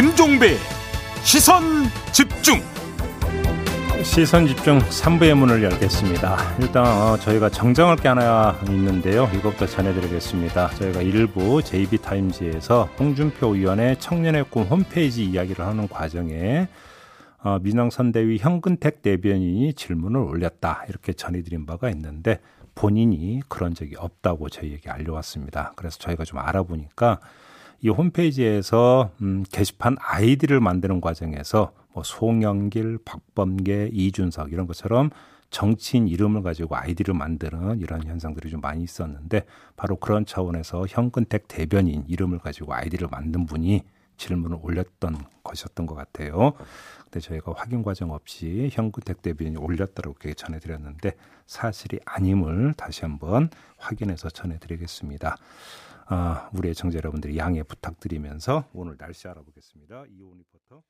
김종배 시선 집중 시선 집중 3부의 문을 열겠습니다. 일단 어, 저희가 정정할 게 하나 있는데요. 이것부터 전해드리겠습니다. 저희가 일부 JB타임즈에서 홍준표 의원의 청년의 꿈 홈페이지 이야기를 하는 과정에 어, 민영선대위 현근택 대변인이 질문을 올렸다 이렇게 전해드린 바가 있는데 본인이 그런 적이 없다고 저희에게 알려왔습니다. 그래서 저희가 좀 알아보니까 이 홈페이지에서 음, 게시판 아이디를 만드는 과정에서 뭐 송영길, 박범계, 이준석 이런 것처럼 정치인 이름을 가지고 아이디를 만드는 이런 현상들이 좀 많이 있었는데 바로 그런 차원에서 현근택 대변인 이름을 가지고 아이디를 만든 분이 질문을 올렸던 것이었던 것 같아요. 근데 저희가 확인 과정 없이 현근택 대변인이 올렸다고 이렇게 전해드렸는데 사실이 아님을 다시 한번 확인해서 전해드리겠습니다. 아, 우리 애청자 여러분들이 양해 부탁드리면서 오늘 날씨 알아보겠습니다. 이온 리포터.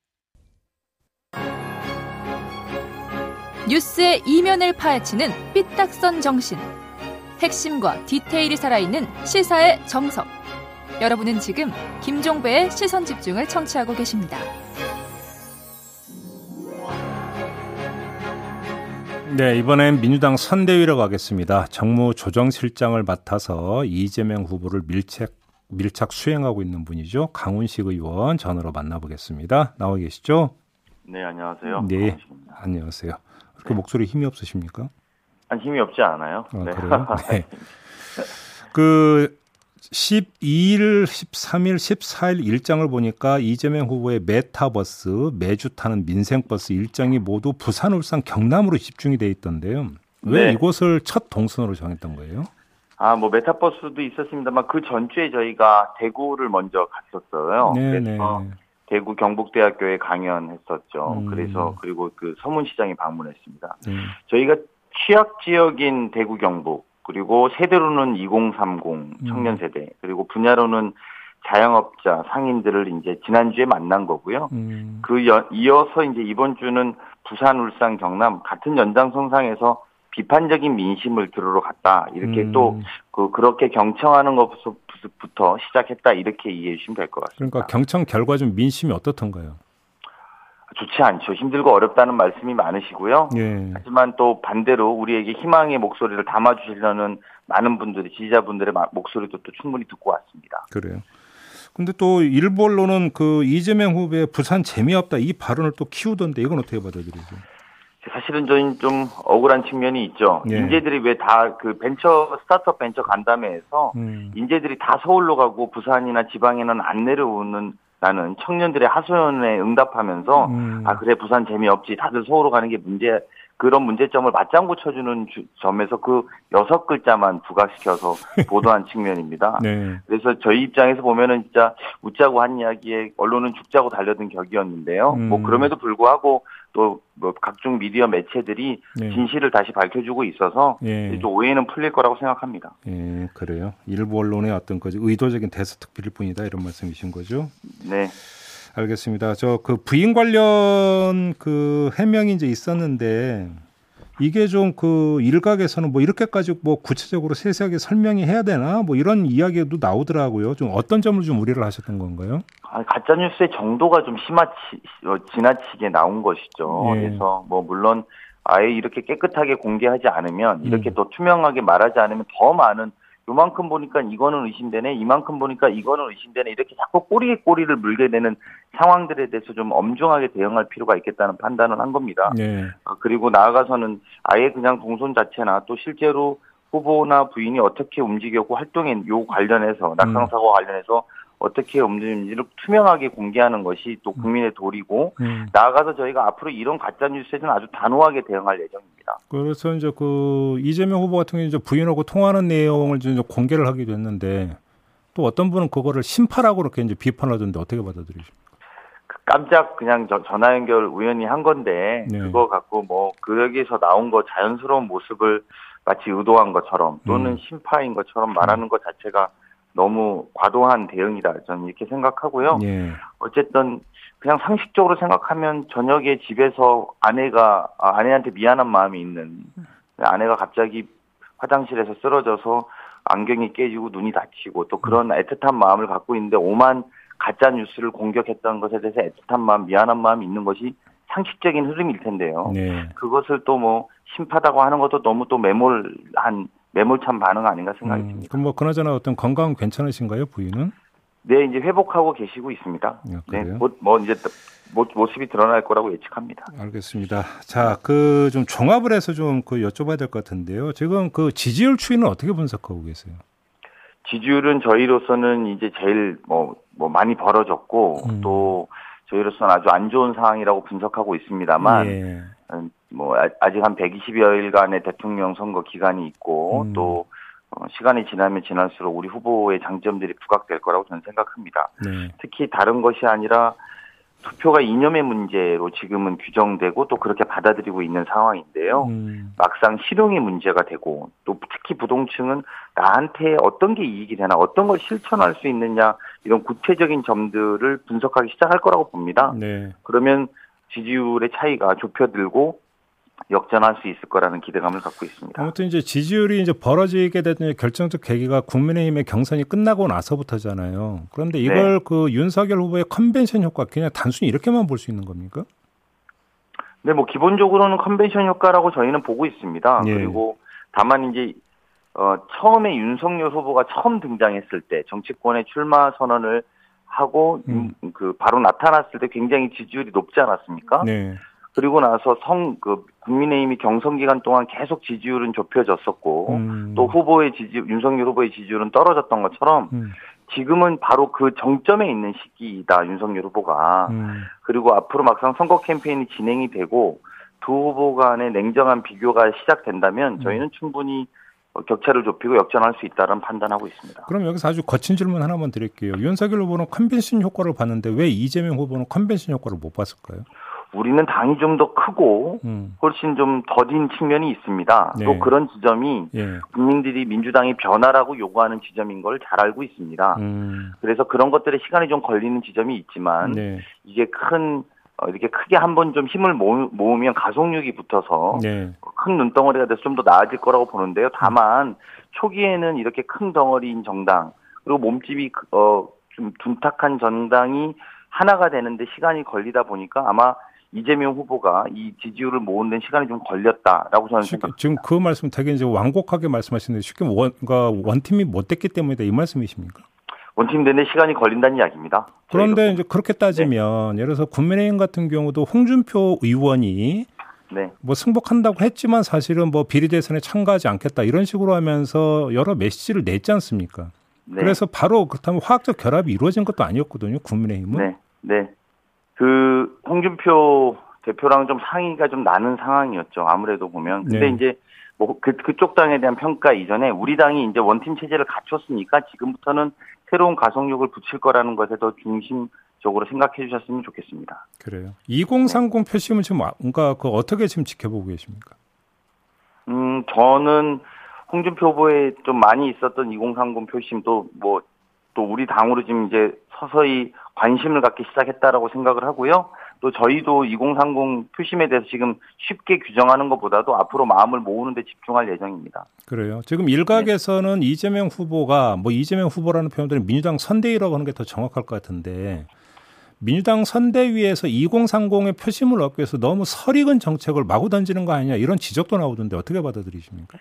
뉴스의 이면을 파헤치는 삐딱선 정신. 핵심과 디테일이 살아있는 시사의 정석. 여러분은 지금 김종배의 시선 집중을 청취하고 계십니다. 네, 이번엔 민주당 선대위로 가겠습니다. 정무 조정실장을 맡아서 이재명 후보를 밀착 밀착 수행하고 있는 분이죠. 강훈식 의원 전화로 만나보겠습니다. 나와 계시죠? 네, 안녕하세요. 네, 강훈식입니다. 안녕하세요. 그렇게 네. 목소리 힘이 없으십니까? 한 힘이 없지 않아요. 아, 네. 그래요? 네. 그 12일, 13일, 14일 일정을 보니까 이재명 후보의 메타버스 매주 타는 민생버스 일정이 모두 부산, 울산, 경남으로 집중이 돼 있던데요. 왜 네. 이곳을 첫 동선으로 정했던 거예요? 아, 뭐 메타버스도 있었습니다만 그 전주에 저희가 대구를 먼저 갔었어요. 네 그래서 네, 네. 대구 경북대학교에 강연했었죠. 음. 그래서 그리고 그 서문시장에 방문했습니다. 음. 저희가 취약 지역인 대구 경북 그리고 세대로는 2030 음. 청년 세대 그리고 분야로는 자영업자 상인들을 이제 지난주에 만난 거고요. 음. 그 여, 이어서 이제 이번 주는 부산, 울산, 경남 같은 연장선상에서 비판적인 민심을 들으러 갔다. 이렇게 음. 또그 그렇게 경청하는 것부터 시작했다. 이렇게 이해해 주시면 될 것 같습니다. 그러니까 경청 결과 좀 민심이 어떻던가요? 좋지 않죠. 힘들고 어렵다는 말씀이 많으시고요. 예. 하지만 또 반대로 우리에게 희망의 목소리를 담아주시려는 많은 분들이 지지자분들의 목소리도 또 충분히 듣고 왔습니다. 그래요. 근데 또 일부 언론은 그 이재명 후보의 부산 재미없다 이 발언을 또 키우던데 이건 어떻게 받아들이죠? 사실은 저는 좀 억울한 측면이 있죠. 예. 인재들이 왜 다 그 벤처 스타트업 벤처 간담회에서 음. 인재들이 다 서울로 가고 부산이나 지방에는 안 내려오는 라는 청년들의 하소연에 응답하면서 음. 아 그래 부산 재미없지 다들 서울로 가는 게 문제 그런 문제점을 맞장구 쳐주는 주, 점에서 그 여섯 글자만 부각시켜서 보도한 측면입니다. 네. 그래서 저희 입장에서 보면은 진짜 웃자고 한 이야기에 언론은 죽자고 달려든 격이었는데요. 음. 뭐 그럼에도 불구하고 또 뭐 각종 미디어 매체들이 네. 진실을 다시 밝혀주고 있어서 예. 또 오해는 풀릴 거라고 생각합니다. 예, 그래요. 일부 언론의 어떤 거지 의도적인 대서특필일 뿐이다 이런 말씀이신 거죠? 네. 알겠습니다. 저 그 부인 관련 그 해명이 이제 있었는데 이게 좀 그 일각에서는 뭐 이렇게까지 뭐 구체적으로 세세하게 설명이 해야 되나 뭐 이런 이야기도 나오더라고요. 좀 어떤 점을 좀 우려를 하셨던 건가요? 아, 가짜 뉴스의 정도가 좀 심하치 어, 지나치게 나온 것이죠. 네. 그래서 뭐 물론 아예 이렇게 깨끗하게 공개하지 않으면 이렇게 음. 더 투명하게 말하지 않으면 더 많은 요만큼 보니까 이거는 의심되네, 이만큼 보니까 이거는 의심되네, 이렇게 자꾸 꼬리에 꼬리를 물게 되는 상황들에 대해서 좀 엄중하게 대응할 필요가 있겠다는 판단을 한 겁니다. 네. 어, 그리고 나아가서는 아예 그냥 동선 자체나 또 실제로 후보나 부인이 어떻게 움직였고 활동인 요 관련해서 낙상사고 음. 관련해서 어떻게 움직이는지를 투명하게 공개하는 것이 또 음. 국민의 도리고 음. 나아가서 저희가 앞으로 이런 가짜 뉴스에는 아주 단호하게 대응할 예정입니다. 그래서 이제 그 이재명 후보 같은 경우 이제 부인하고 통화하는 내용을 이제 공개를 하기도 했는데 또 어떤 분은 그거를 심파라고 그렇게 이제 비판하던데 어떻게 받아들이십니까? 그 깜짝 그냥 전화 연결 우연히 한 건데 네. 그거 갖고 뭐 그 여기서 나온 거 자연스러운 모습을 마치 의도한 것처럼 또는 음. 심파인 것처럼 말하는 것 자체가 너무 과도한 대응이다 저는 이렇게 생각하고요. 예. 어쨌든 그냥 상식적으로 생각하면 저녁에 집에서 아내가 아, 아내한테 미안한 마음이 있는 아내가 갑자기 화장실에서 쓰러져서 안경이 깨지고 눈이 다치고 또 그런 애틋한 마음을 갖고 있는데 오만 가짜 뉴스를 공격했던 것에 대해서 애틋한 마음, 미안한 마음이 있는 것이 상식적인 흐름일 텐데요. 네. 그것을 또 뭐 심파다고 하는 것도 너무 또 매몰한 매몰찬 반응 아닌가 생각이 음, 듭니다. 그럼 뭐 그나저나 어떤 건강 괜찮으신가요, 부인은? 네, 이제 회복하고 계시고 있습니다. 아, 네, 뭐, 뭐 이제 모습이 드러날 거라고 예측합니다. 알겠습니다. 자, 그 좀 종합을 해서 좀 그 여쭤봐야 될 것 같은데요. 지금 그 지지율 추이는 어떻게 분석하고 계세요? 지지율은 저희로서는 이제 제일 뭐, 뭐 많이 벌어졌고 음. 또 저희로서는 아주 안 좋은 상황이라고 분석하고 있습니다만 예. 음, 뭐 아직 한 120여일간의 대통령 선거 기간이 있고 음. 또 어, 시간이 지나면 지날수록 우리 후보의 장점들이 부각될 거라고 저는 생각합니다. 네. 특히 다른 것이 아니라 투표가 이념의 문제로 지금은 규정되고 또 그렇게 받아들이고 있는 상황인데요. 음. 막상 실용이 문제가 되고 또 특히 부동층은 나한테 어떤 게 이익이 되나 어떤 걸 실천할 수 있느냐 이런 구체적인 점들을 분석하기 시작할 거라고 봅니다. 네. 그러면 지지율의 차이가 좁혀들고 역전할 수 있을 거라는 기대감을 갖고 있습니다. 아무튼 이제 지지율이 이제 벌어지게 된 결정적 계기가 국민의힘의 경선이 끝나고 나서부터잖아요. 그런데 네. 이걸 네. 그 윤석열 후보의 컨벤션 효과 그냥 단순히 이렇게만 볼 수 있는 겁니까? 네, 뭐 기본적으로는 컨벤션 효과라고 저희는 보고 있습니다. 예. 그리고 다만 이제 어, 처음에 윤석열 후보가 처음 등장했을 때 정치권의 출마 선언을 하고 음. 그 바로 나타났을 때 굉장히 지지율이 높지 않았습니까? 네. 그리고 나서 성, 그, 국민의힘이 경선 기간 동안 계속 지지율은 좁혀졌었고, 음. 또 후보의 지지, 윤석열 후보의 지지율은 떨어졌던 것처럼, 음. 지금은 바로 그 정점에 있는 시기이다, 윤석열 후보가. 음. 그리고 앞으로 막상 선거 캠페인이 진행이 되고, 두 후보 간의 냉정한 비교가 시작된다면, 음. 저희는 충분히 격차를 좁히고 역전할 수 있다는 판단하고 있습니다. 그럼 여기서 아주 거친 질문 하나만 드릴게요. 윤석열 후보는 컨벤션 효과를 봤는데 왜 이재명 후보는 컨벤션 효과를 못 봤을까요? 우리는 당이 좀 더 크고 음. 훨씬 좀 더딘 측면이 있습니다. 네. 또 그런 지점이 예. 국민들이 민주당이 변화라고 요구하는 지점인 걸 잘 알고 있습니다. 음. 그래서 그런 것들에 시간이 좀 걸리는 지점이 있지만 네. 이게 큰 어, 이렇게 크게 한번 좀 힘을 모으면 가속력이 붙어서 네. 큰 눈덩어리가 돼서 좀 더 나아질 거라고 보는데요. 다만 초기에는 이렇게 큰 덩어리인 정당 그리고 몸집이 어, 좀 둔탁한 정당이 하나가 되는데 시간이 걸리다 보니까 아마 이재명 후보가 이 지지율을 모으는 시간이 좀 걸렸다라고 저는 생각합니다. 지금 그 말씀 되게 이제 완곡하게 말씀하시는데 쉽게 원, 그러니까 원팀이 못 됐기 때문이다 이 말씀이십니까? 원팀 되는 시간이 걸린다는 이야기입니다. 그런데 이제 그렇게 따지면 네. 예를 들어서 국민의힘 같은 경우도 홍준표 의원이 네. 뭐 승복한다고 했지만 사실은 뭐 비리 대선에 참가하지 않겠다 이런 식으로 하면서 여러 메시지를 냈지 않습니까? 네. 그래서 바로 그렇다면 화학적 결합이 이루어진 것도 아니었거든요. 국민의힘은. 네. 네. 그 홍준표 대표랑 좀 상의가 좀 나는 상황이었죠. 아무래도 보면. 근데 네. 이제 뭐 그, 그쪽 당에 대한 평가 이전에 우리 당이 이제 원팀 체제를 갖췄으니까 지금부터는 새로운 가속력을 붙일 거라는 것에 더 중심 적으로 생각해 주셨으면 좋겠습니다. 그래요. 2030 네. 표심은 지금 뭔가 그 어떻게 지금 지켜보고 계십니까? 음, 저는 홍준표 후보에 좀 많이 있었던 2030 표심도 뭐또 우리 당으로 지금 이제 서서히 관심을 갖기 시작했다라고 생각을 하고요. 또 저희도 2030 표심에 대해서 지금 쉽게 규정하는 것보다도 앞으로 마음을 모으는 데 집중할 예정입니다. 그래요. 지금 일각에서는 네. 이재명 후보가 뭐 이재명 후보라는 표현들은 민주당 선대위라고 하는 게 더 정확할 것 같은데 민주당 선대위에서 2030의 표심을 얻기 위해서 너무 설익은 정책을 마구 던지는 거 아니냐 이런 지적도 나오던데 어떻게 받아들이십니까?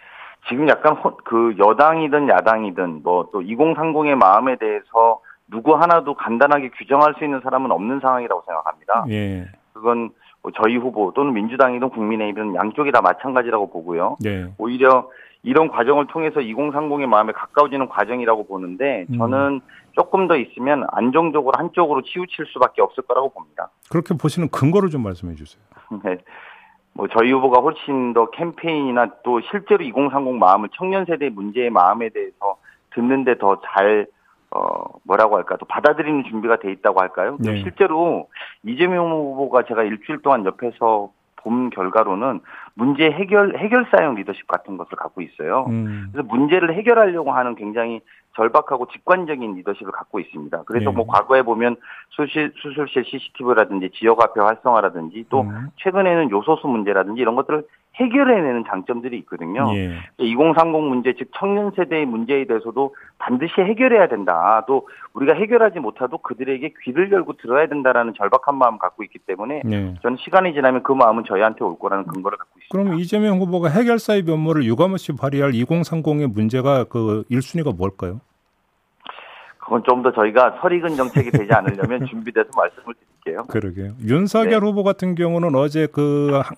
지금 약간 그 여당이든 야당이든 뭐 또 2030의 마음에 대해서 누구 하나도 간단하게 규정할 수 있는 사람은 없는 상황이라고 생각합니다. 예. 그건 뭐 저희 후보 또는 민주당이든 국민의힘이든 양쪽이 다 마찬가지라고 보고요. 예. 오히려 이런 과정을 통해서 2030의 마음에 가까워지는 과정이라고 보는데 음. 저는 조금 더 있으면 안정적으로 한쪽으로 치우칠 수밖에 없을 거라고 봅니다. 그렇게 보시는 근거를 좀 말씀해 주세요. 네. 뭐 저희 후보가 훨씬 더 캠페인이나 또 실제로 2030 마음을 청년 세대 문제의 마음에 대해서 듣는데 더 잘 어, 뭐라고 할까, 또 받아들이는 준비가 돼 있다고 할까요? 네. 실제로 이재명 후보가 제가 일주일 동안 옆에서 본 결과로는 문제 해결, 해결사용 리더십 같은 것을 갖고 있어요. 음. 그래서 문제를 해결하려고 하는 굉장히 절박하고 직관적인 리더십을 갖고 있습니다. 그래서 네. 뭐 과거에 보면 수실, 수술실 CCTV라든지 지역화폐 활성화라든지 또 음. 최근에는 요소수 문제라든지 이런 것들을 해결해내는 장점들이 있거든요. 예. 2030 문제, 즉 청년 세대의 문제에 대해서도 반드시 해결해야 된다. 또 우리가 해결하지 못해도 그들에게 귀를 열고 들어야 된다라는 절박한 마음 갖고 있기 때문에 네. 저는 시간이 지나면 그 마음은 저희한테 올 거라는 근거를 갖고 있습니다. 그럼 이재명 후보가 해결사의 면모를 유감없이 발휘할 2030의 문제가 그 1순위가 뭘까요? 그건 좀 더 저희가 설익은 정책이 되지 않으려면 준비돼서 말씀을 드릴게요. 그러게요. 윤석열 네. 후보 같은 경우는 어제 그 한-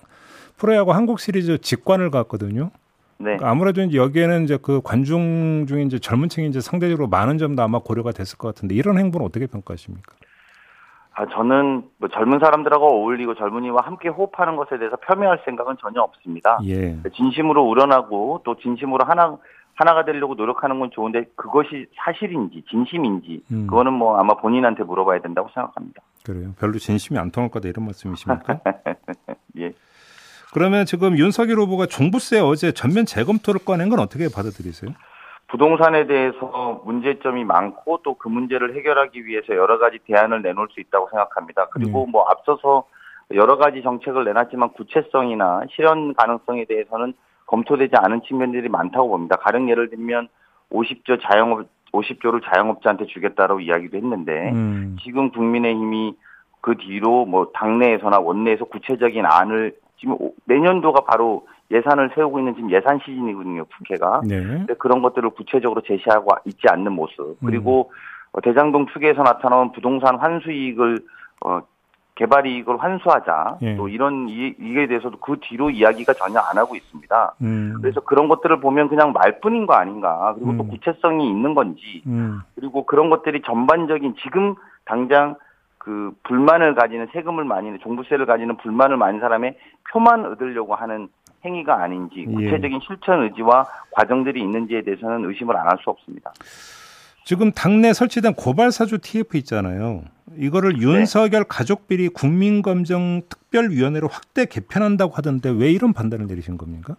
프로야구 한국 시리즈 직관을 갔거든요. 네. 아무래도 이제 여기에는 이제 그 관중 중에 이제 젊은 층이 이제 상대적으로 많은 점도 아마 고려가 됐을 것 같은데 이런 행보는 어떻게 평가하십니까? 아, 저는 뭐 젊은 사람들하고 어울리고 젊은이와 함께 호흡하는 것에 대해서 폄훼할 생각은 전혀 없습니다. 예. 진심으로 우러나고 또 진심으로 하나 하나가 되려고 노력하는 건 좋은데 그것이 사실인지 진심인지 음. 그거는 뭐 아마 본인한테 물어봐야 된다고 생각합니다. 그래요. 별로 진심이 안 통할 거다 이런 말씀이십니까? 예. 그러면 지금 윤석열 후보가 종부세 어제 전면 재검토를 꺼낸 건 어떻게 받아들이세요? 부동산에 대해서 문제점이 많고 또 그 문제를 해결하기 위해서 여러 가지 대안을 내놓을 수 있다고 생각합니다. 그리고 네. 뭐 앞서서 여러 가지 정책을 내놨지만 구체성이나 실현 가능성에 대해서는 검토되지 않은 측면들이 많다고 봅니다. 가령 예를 들면 50조 자영업 50조를 자영업자한테 주겠다라고 이야기도 했는데 음. 지금 국민의힘이 그 뒤로 뭐 당내에서나 원내에서 구체적인 안을 지금 오- 내년도가 바로 예산을 세우고 있는 지금 예산 시즌이거든요, 국회가. 네. 그런 것들을 구체적으로 제시하고 있지 않는 모습. 그리고 어, 대장동 투기에서 나타나온 부동산 환수 이익을 어, 개발 이익을 환수하자. 예. 또 이런 이, 이에 대해서도 그 뒤로 이야기가 전혀 안 하고 있습니다. 음. 그래서 그런 것들을 보면 그냥 말뿐인 거 아닌가. 그리고 또 음. 구체성이 있는 건지. 음. 그리고 그런 것들이 전반적인 지금 당장 그 불만을 가지는 세금을 많이 내- 종부세를 가지는 불만을 많은 사람의 표만 얻으려고 하는 행위가 아닌지 예. 구체적인 실천 의지와 과정들이 있는지에 대해서는 의심을 안 할 수 없습니다. 지금 당내 설치된 고발사주 TF 있잖아요. 이거를 윤석열 가족비리 국민검정 특별위원회로 확대 개편한다고 하던데 왜 이런 판단을 내리신 겁니까?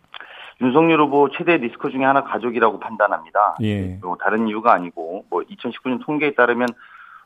윤석열 후보 최대 리스크 중에 하나 가족이라고 판단합니다. 예. 뭐 다른 이유가 아니고 뭐 2019년 통계에 따르면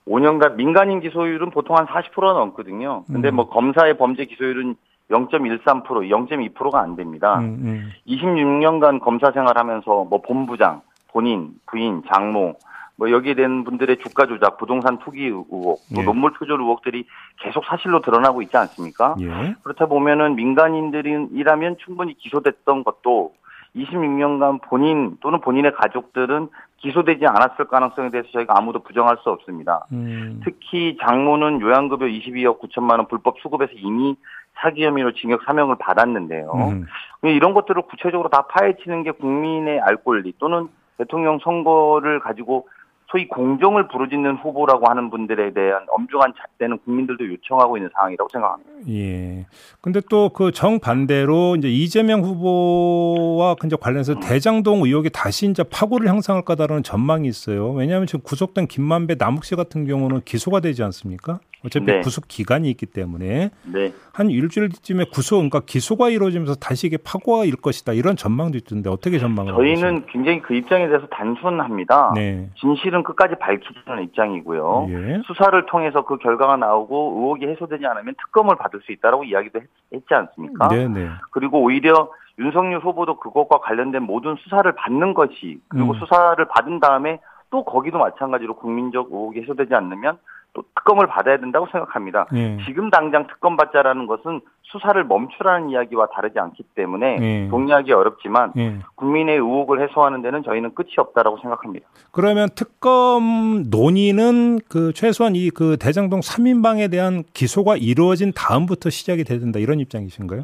5년간 민간인 기소율은 보통 한 40%가 넘거든요. 근데 음. 뭐 검사의 범죄 기소율은 0.13%, 0.2%가 안 됩니다. 음, 음. 26년간 검사 생활하면서 뭐 본부장, 본인, 부인, 장모 뭐 여기에 대한 분들의 주가 조작, 부동산 투기 의혹, 또 예. 논물 표절 의혹들이 계속 사실로 드러나고 있지 않습니까? 예. 그렇다 보면은 민간인들이라면 충분히 기소됐던 것도 26년간 본인 또는 본인의 가족들은 기소되지 않았을 가능성에 대해서 저희가 아무도 부정할 수 없습니다. 음. 특히 장모는 요양급여 22억 9천만 원 불법 수급해서 이미 사기 혐의로 징역 사명을 받았는데요. 음. 이런 것들을 구체적으로 다 파헤치는 게 국민의 알 권리 또는 대통령 선거를 가지고 소위 공정을 부르짖는 후보라고 하는 분들에 대한 엄중한 잣대는 국민들도 요청하고 있는 상황이라고 생각합니다. 예. 근데 또 그 정반대로 이제 이재명 후보와 이제 관련해서 음. 대장동 의혹이 다시 이제 파고를 형성할 거다라는 전망이 있어요. 왜냐하면 지금 구속된 김만배 남욱 씨 같은 경우는 기소가 되지 않습니까? 어차피 네. 구속 기간이 있기 때문에 네. 한 일주일쯤에 구속, 그러니까 기소가 이루어지면서 다시 이게 파고가 일 것이다 이런 전망도 있던데 어떻게 전망을? 저희는 굉장히 그 입장에 대해서 단순합니다. 네. 진실은 끝까지 밝히자는 입장이고요. 예. 수사를 통해서 그 결과가 나오고 의혹이 해소되지 않으면 특검을 받을 수 있다라고 이야기도 했, 지 않습니까? 네, 네. 그리고 오히려 윤석열 후보도 그것과 관련된 모든 수사를 받는 것이 그리고 음. 수사를 받은 다음에 또 거기도 마찬가지로 국민적 의혹이 해소되지 않으면 또 특검을 받아야 된다고 생각합니다. 예. 지금 당장 특검 받자라는 것은 수사를 멈추라는 이야기와 다르지 않기 때문에 예. 동의하기 어렵지만 예. 국민의 의혹을 해소하는 데는 저희는 끝이 없다라고 생각합니다. 그러면 특검 논의는 그 최소한 이 그 대장동 3인방에 대한 기소가 이루어진 다음부터 시작이 돼야 된다 이런 입장이신가요?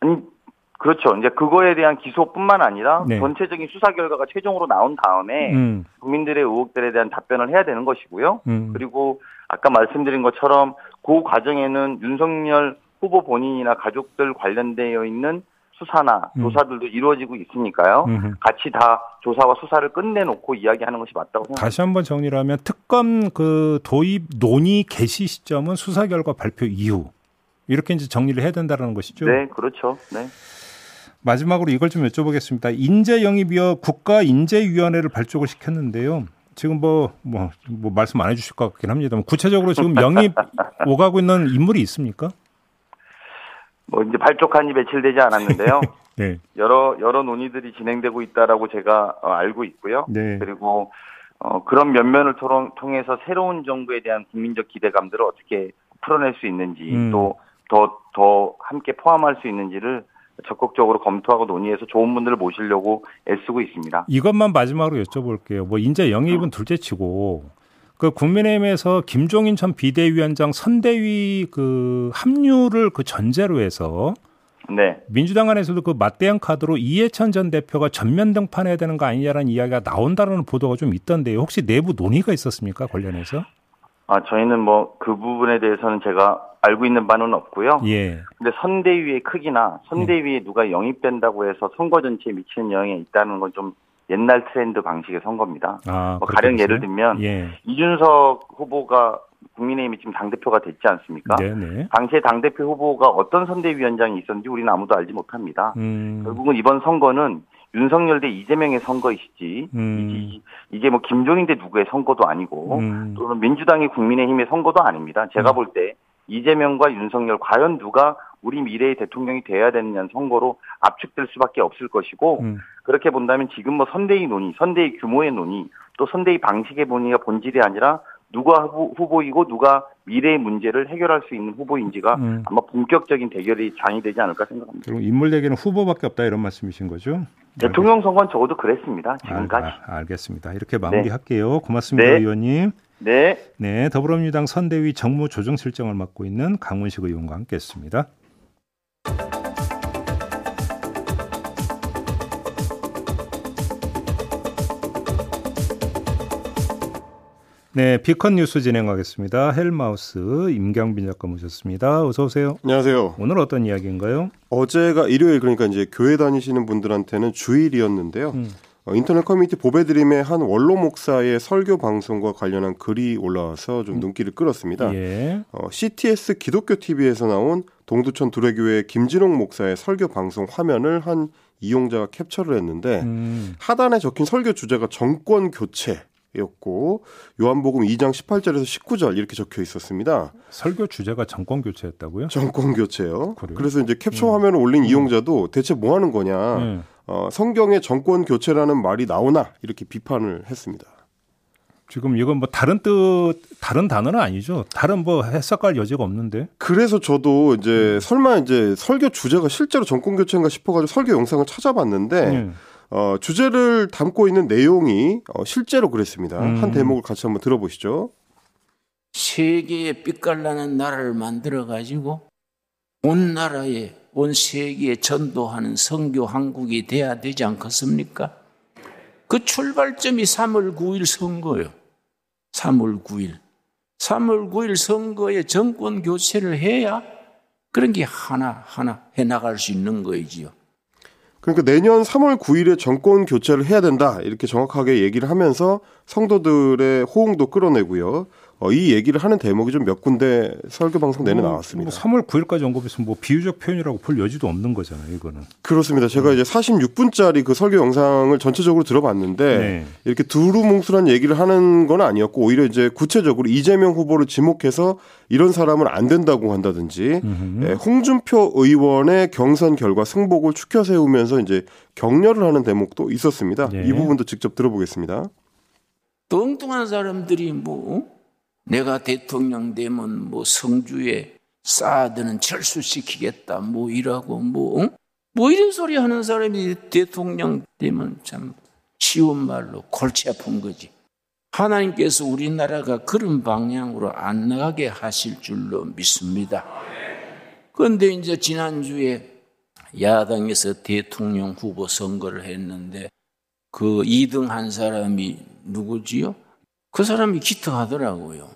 아니 그렇죠. 이제 그거에 대한 기소뿐만 아니라 네. 전체적인 수사 결과가 최종으로 나온 다음에 음, 국민들의 의혹들에 대한 답변을 해야 되는 것이고요. 음. 그리고 아까 말씀드린 것처럼 그 과정에는 윤석열 후보 본인이나 가족들 관련되어 있는 수사나 음. 조사들도 이루어지고 있으니까요. 음흠. 같이 다 조사와 수사를 끝내놓고 이야기하는 것이 맞다고 생각합니다. 다시 한번 정리를 하면 특검 그 도입 논의 개시 시점은 수사 결과 발표 이후 이렇게 이제 정리를 해야 된다는 것이죠. 네, 그렇죠. 네. 마지막으로 이걸 좀 여쭤보겠습니다. 인재 영입이요 국가 인재위원회를 발족을 시켰는데요. 지금 뭐, 뭐, 뭐 말씀 안 해주실 것 같긴 합니다만 구체적으로 지금 영입 오가고 있는 인물이 있습니까? 뭐 이제 발족한 지 며칠 되지 않았는데요. 네. 여러 여러 논의들이 진행되고 있다라고 제가 어, 알고 있고요. 네. 그리고 어, 그런 면면을 토론, 통해서 새로운 정부에 대한 국민적 기대감들을 어떻게 풀어낼 수 있는지 음. 또더더 함께 포함할 수 있는지를 적극적으로 검토하고 논의해서 좋은 분들을 모시려고 애쓰고 있습니다. 이것만 마지막으로 여쭤볼게요. 뭐 인재 영입은 둘째치고 그 국민의힘에서 김종인 전 비대위원장 선대위 그 합류를 그 전제로 해서 네. 민주당 안에서도 그 맞대응 카드로 이해찬 전 대표가 전면 등판해야 되는 거 아니냐라는 이야기가 나온다는 보도가 좀 있던데요. 혹시 내부 논의가 있었습니까 관련해서? 아 저희는 뭐 그 부분에 대해서는 제가 알고 있는 바는 없고요. 예. 근데 선대위의 크기나 선대위에 누가 영입된다고 해서 선거 전체에 미치는 영향이 있다는 건 좀 옛날 트렌드 방식의 선거입니다. 아, 뭐 가령? 예를 들면 예. 이준석 후보가 국민의힘이 지금 당대표가 됐지 않습니까? 네네. 당시에 당대표 후보가 어떤 선대위원장이 있었는지 우리는 아무도 알지 못합니다. 음. 결국은 이번 선거는 윤석열 대 이재명의 선거이시지 음. 이- 이게 뭐 김종인 대 누구의 선거도 아니고 음. 또는 민주당이 국민의힘의 선거도 아닙니다. 제가 음. 볼때 이재명과 윤석열 과연 누가 우리 미래의 대통령이 돼야 되느냐는 선거로 압축될 수밖에 없을 것이고 음. 그렇게 본다면 지금 뭐 선대위 논의, 선대위 규모의 논의, 또 선대위 방식의 논의가 본질이 아니라 누가 후보, 후보이고 누가 미래의 문제를 해결할 수 있는 후보인지가 음. 아마 본격적인 대결이 장이 되지 않을까 생각합니다. 결국 인물 얘기는 후보밖에 없다 이런 말씀이신 거죠? 대통령 선거는 적어도 그랬습니다. 지금까지. 알, 아, 알겠습니다. 이렇게 마무리할게요. 고맙습니다, 네. 의원님. 네. 네, 더불어민주당 선대위 정무조정실장을 맡고 있는 강훈식 의원과 함께했습니다. 네, 비컨 뉴스 진행하겠습니다. 헬마우스 임경빈 작가 모셨습니다. 어서 오세요. 안녕하세요. 오늘 어떤 이야기인가요? 어제가 일요일 그러니까 이제 교회 다니시는 분들한테는 주일이었는데요. 음. 어, 인터넷 커뮤니티 보배드림의 한 원로 목사의 설교 방송과 관련한 글이 올라와서 좀 눈길을 끌었습니다. 음. 예. 어, CTS 기독교 TV에서 나온 동두천 두레교회 김진홍 목사의 설교 방송 화면을 한 이용자가 캡처를 했는데 음, 하단에 적힌 설교 주제가 정권 교체 였고 요한복음 2장 18절에서 19절 이렇게 적혀 있었습니다. 설교 주제가 정권 교체였다고요? 정권 교체요. 그래요? 그래서 이제 캡처 화면을 올린 이용자도 대체 뭐 하는 거냐. 네. 어, 성경에 정권 교체라는 말이 나오나 이렇게 비판을 했습니다. 지금 이건 뭐 다른 뜻, 다른 단어는 아니죠. 다른 뭐 해석할 여지가 없는데. 그래서 저도 이제 설마 이제 설교 주제가 실제로 정권 교체인가 싶어가지고 설교 영상을 찾아봤는데 예. 어, 주제를 담고 있는 내용이 어, 실제로 그랬습니다. 음. 한 대목을 같이 한번 들어보시죠. 세계에 빛깔나는 나라를 만들어 가지고 온 나라에 온 세계에 전도하는 선교 한국이 돼야 되지 않겠습니까? 그 출발점이 3월 9일 선거요. 3월 9일. 3월 9일 선거에 정권 교체를 해야 그런 게 하나 하나 해 나갈 수 있는 거이지요. 그러니까 내년 3월 9일에 정권 교체를 해야 된다 이렇게 정확하게 얘기를 하면서 성도들의 호응도 끌어내고요. 어, 이 얘기를 하는 대목이 좀 몇 군데 설교 방송 내내 나왔습니다. 뭐 3월 9일까지 언급했으면 뭐 비유적 표현이라고 볼 여지도 없는 거잖아요, 이거는. 그렇습니다. 제가 이제 46분짜리 그 설교 영상을 전체적으로 들어봤는데 네. 이렇게 두루뭉술한 얘기를 하는 건 아니었고 오히려 이제 구체적으로 이재명 후보를 지목해서 이런 사람은 안 된다고 한다든지 예, 홍준표 의원의 경선 결과 승복을 추켜 세우면서 이제 격려를 하는 대목도 있었습니다. 네. 이 부분도 직접 들어보겠습니다. 또 엉뚱한 사람들이 뭐 어? 내가 대통령 되면 뭐 성주에 사드는 철수시키겠다 뭐 이라고 뭐, 어? 뭐 이런 소리 하는 사람이 대통령 되면 참 쉬운 말로 골치 아픈 거지. 하나님께서 우리나라가 그런 방향으로 안 나가게 하실 줄로 믿습니다. 그런데 이제 지난주에 야당에서 대통령 후보 선거를 했는데 그 2등 한 사람이 누구지요? 그 사람이 기특하더라고요.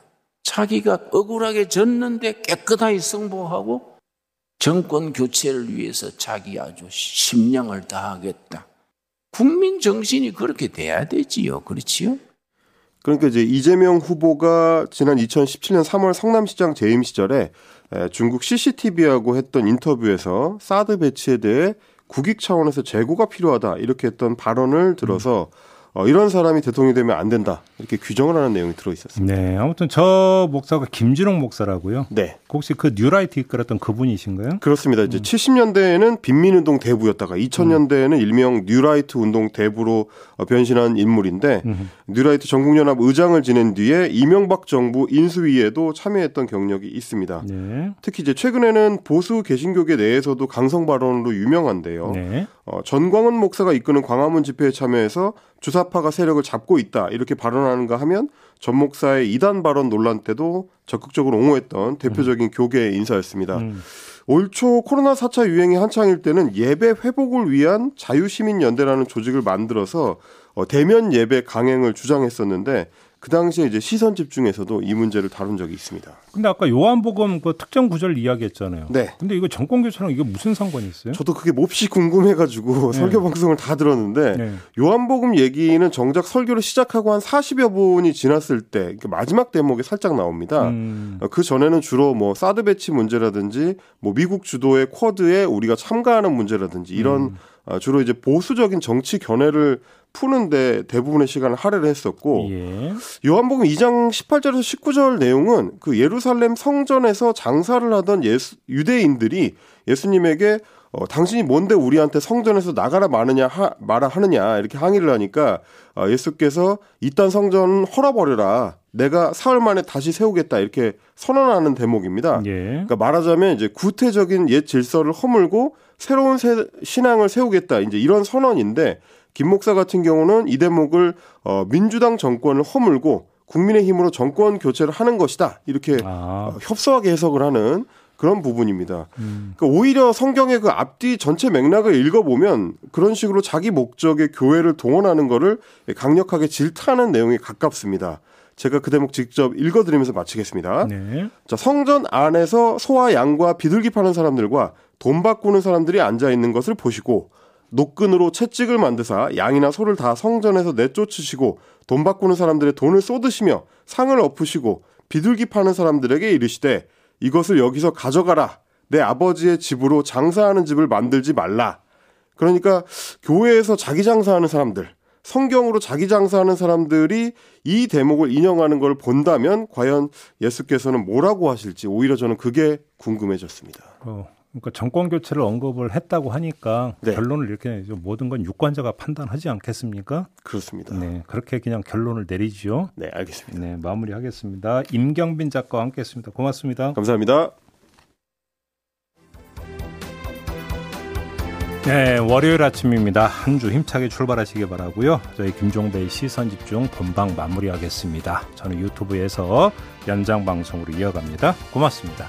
자기가 억울하게 졌는데 깨끗하게 승복하고 정권 교체를 위해서 자기 아주 심령을 다하겠다. 국민 정신이 그렇게 돼야 되지요. 그렇지요? 그러니까 이제 이재명 후보가 지난 2017년 3월 성남시장 재임 시절에 에, 중국 CCTV하고 했던 인터뷰에서 사드 배치에 대해 국익 차원에서 재고가 필요하다 이렇게 했던 발언을 들어서 어, 이런 사람이 대통령이 되면 안 된다 이렇게 규정을 하는 내용이 들어 있었습니다. 네, 아무튼 저 목사가 김진홍 목사라고요. 네. 혹시 그 뉴라이트 이끌었던 그분이신가요? 그렇습니다. 이제 음. 70년대에는 빈민운동 대부였다가 2000년대에는 음. 일명 뉴라이트 운동 대부로 어, 변신한 인물인데 음. 뉴라이트 전국연합 의장을 지낸 뒤에 이명박 정부 인수위에도 참여했던 경력이 있습니다. 네. 특히 이제 최근에는 보수 개신교계 내에서도 강성 발언으로 유명한데요. 네. 어, 전광훈 목사가 이끄는 광화문 집회에 참여해서 주사파가 세력을 잡고 있다 이렇게 발언하는가 하면 전 목사의 이단 발언 논란 때도 적극적으로 옹호했던 대표적인 음. 교계 인사였습니다. 음. 올초 코로나 4차 유행이 한창일 때는 예배 회복을 위한 자유시민연대라는 조직을 만들어서 어, 대면 예배 강행을 주장했었는데 그 당시에 이제 시선 집중에서도 이 문제를 다룬 적이 있습니다. 근데 아까 요한복음 그 특정 구절 이야기했잖아요. 네. 근데 이거 정권 교체랑 이게 무슨 상관이 있어요? 저도 그게 몹시 궁금해가지고 네. 설교 방송을 다 들었는데 네. 요한복음 얘기는 정작 설교를 시작하고 한 40여 분이 지났을 때 마지막 대목에 살짝 나옵니다. 음. 그 전에는 주로 뭐 사드 배치 문제라든지 뭐 미국 주도의 쿼드에 우리가 참가하는 문제라든지 이런 음. 아, 주로 이제 보수적인 정치 견해를 푸는데 대부분의 시간을 할애를 했었고 예. 요한복음 2장 18절에서 19절 내용은 그 예루살렘 성전에서 장사를 하던 예수, 유대인들이 예수님에게 어, 당신이 뭔데 우리한테 성전에서 나가라 마느냐 하, 말아 하느냐 이렇게 항의를 하니까 어, 예수께서 이딴 성전 헐어버려라 내가 사흘 만에 다시 세우겠다 이렇게 선언하는 대목입니다. 예. 그러니까 말하자면 이제 구태적인 옛 질서를 허물고 새로운 새, 신앙을 세우겠다 이제 이런 선언인데 김 목사 같은 경우는 이 대목을 어, 민주당 정권을 허물고 국민의 힘으로 정권 교체를 하는 것이다 이렇게 아. 어, 협소하게 해석을 하는 그런 부분입니다. 음. 그러니까 오히려 성경의 그 앞뒤 전체 맥락을 읽어보면 그런 식으로 자기 목적의 교회를 동원하는 거를 강력하게 질타하는 내용에 가깝습니다. 제가 그 대목 직접 읽어드리면서 마치겠습니다. 네. 자, 성전 안에서 소와 양과 비둘기 파는 사람들과 돈 바꾸는 사람들이 앉아 있는 것을 보시고 노끈으로 채찍을 만드사 양이나 소를 다 성전에서 내쫓으시고 돈 바꾸는 사람들의 돈을 쏟으시며 상을 엎으시고 비둘기 파는 사람들에게 이르시되 이것을 여기서 가져가라. 내 아버지의 집으로 장사하는 집을 만들지 말라. 그러니까 교회에서 자기 장사하는 사람들, 성경으로 자기 장사하는 사람들이 이 대목을 인용하는 걸 본다면 과연 예수께서는 뭐라고 하실지 오히려 저는 그게 궁금해졌습니다. 어, 그러니까 정권 교체를 언급을 했다고 하니까 네. 결론을 이렇게 모든 건 유권자가 판단하지 않겠습니까? 그렇습니다. 네, 그렇게 그냥 결론을 내리죠. 네, 알겠습니다. 네, 마무리하겠습니다. 임경빈 작가와 함께했습니다. 고맙습니다. 감사합니다. 네, 월요일 아침입니다. 한 주 힘차게 출발하시기 바라고요. 저희 김종배의 시선 집중 본방 마무리하겠습니다. 저는 유튜브에서 연장 방송으로 이어갑니다. 고맙습니다.